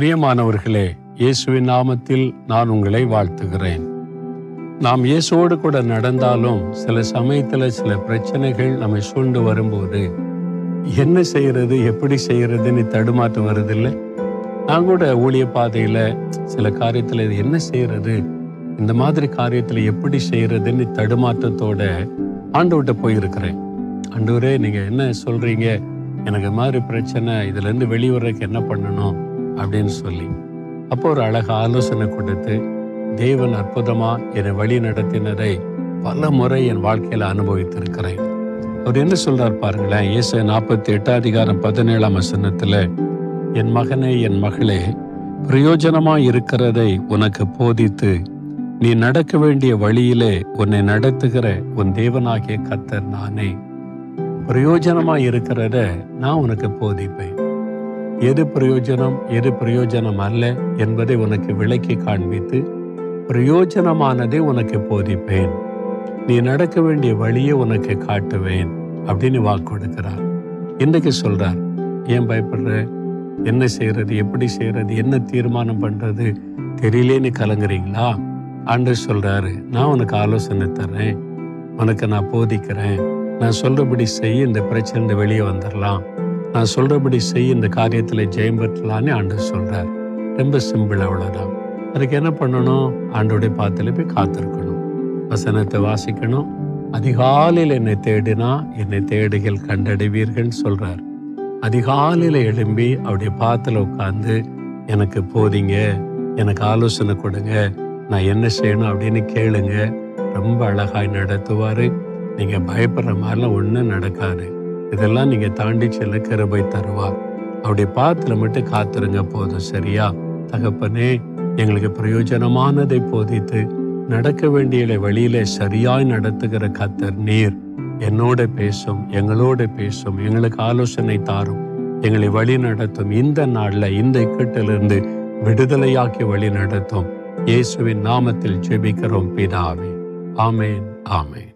பிரியமானவர்களே இயேசுவின் நாமத்தில் நான் உங்களை வாழ்த்துகிறேன். நாம் இயேசுவோடு கூட நடந்தாலும் சில சமயத்தில் சில பிரச்சனைகள் நம்மை சூழ்ந்து வரும்போது என்ன செய்யறது எப்படி செய்யறதுன்னு தடுமாற்றம் வருதில்லை நான் கூட ஊழிய பாதையில் சில காரியத்தில் இது என்ன செய்யறது இந்த மாதிரி காரியத்தில் எப்படி செய்யறதுன்னு தடுமாற்றத்தோட ஆண்டவர்கிட்ட போயிருக்கிறேன். ஆண்டவரே நீங்கள் என்ன சொல்கிறீங்க எனக்கு மாதிரி பிரச்சனை இதுலேருந்து இருந்து என்ன பண்ணணும்? அப்படின்னு சொல்லி. அப்போ ஒரு அழக ஆலோசனை கொடுத்து தேவன் அற்புதமா என்னை வழி நடத்தினதை பல முறை என் வாழ்க்கையில அனுபவித்திருக்கிறேன். அவர் என்ன சொல்றார் பாருங்களேன் இயேசு நாற்பத்தி எட்டாம் அதிகாரம் பதினேழாம் வசனத்துல என் மகனே என் மகளே பிரயோஜனமா இருக்கிறதை உனக்கு போதித்து நீ நடக்க வேண்டிய வழியிலே உன்னை நடத்துகிற உன் தேவனாகிய கத்தர் நானே. பிரயோஜனமா இருக்கிறத நான் உனக்கு போதிப்பேன். எது பிரயோஜனம் எது பிரயோஜனம் அல்ல என்பதை உனக்கு விளக்கி காண்பித்து பிரயோஜனமானதை உனக்கு போதிப்பேன். நீ நடக்க வேண்டிய வழியை உனக்கு காட்டுவேன் அப்படின்னு வாக்கு கொடுக்கிறார். இன்றைக்கு சொல்றார் ஏன் பயப்படுற? என்ன செய்யறது? எப்படி செய்யறது? என்ன தீர்மானம் பண்றது? தெரியலேன்னு கலங்குறீங்களா? ஆண்டு சொல்றாரு நான் உனக்கு ஆலோசனை தர்றேன். உனக்கு நான் போதிக்கிறேன். நான் சொல்றபடி செய்ய இந்த பிரச்சனை வெளியே வந்துடலாம் நான் சொல்றபடி செய்ய இந்த காரியத்தில் ஜெயம் பெற்றலான்னு ஆண்டு சொல்றார். ரொம்ப சிம்பிள் அவ்வளோதான் அதுக்கு என்ன பண்ணணும்? ஆண்டோடைய பாத்தில் போய் காத்திருக்கணும். வசனத்தை வாசிக்கணும். அதிகாலையில் என்னை தேடினா என்னை தேடுகள் கண்டடைவீர்கள் சொல்றார். அதிகாலையில் எழும்பி அவருடைய பாத்தில் உட்காந்து எனக்கு போதிங்க எனக்கு ஆலோசனை கொடுங்க நான் என்ன செய்யணும்? அப்படின்னு கேளுங்க. ரொம்ப அழகாய் நடத்துவார். நீங்கள் பயப்படுற மாதிரிலாம் ஒன்றும் நடக்காது. இதெல்லாம் நீங்க தாண்டி செல்ல கிருபை தருவார் அவருடைய பாத்துல மட்டும் காத்துருங்க போதும் சரியா? தகப்பனே எங்களுக்கு பிரயோஜனமானதை போதித்து நடக்க வேண்டிய வழியில சரியாய் நடத்துகிற கத்தர் நீர். என்னோட பேசும் எங்களோட பேசும் எங்களுக்கு ஆலோசனை தாரும். எங்களை வழி நடத்தும். இந்த நாள்ல இந்த இக்கட்டிலிருந்து விடுதலையாக்கி வழி நடத்தும். இயேசுவின் நாமத்தில் ஜெபிக்கிறோம் பிதாவே. ஆமேன் ஆமேன்.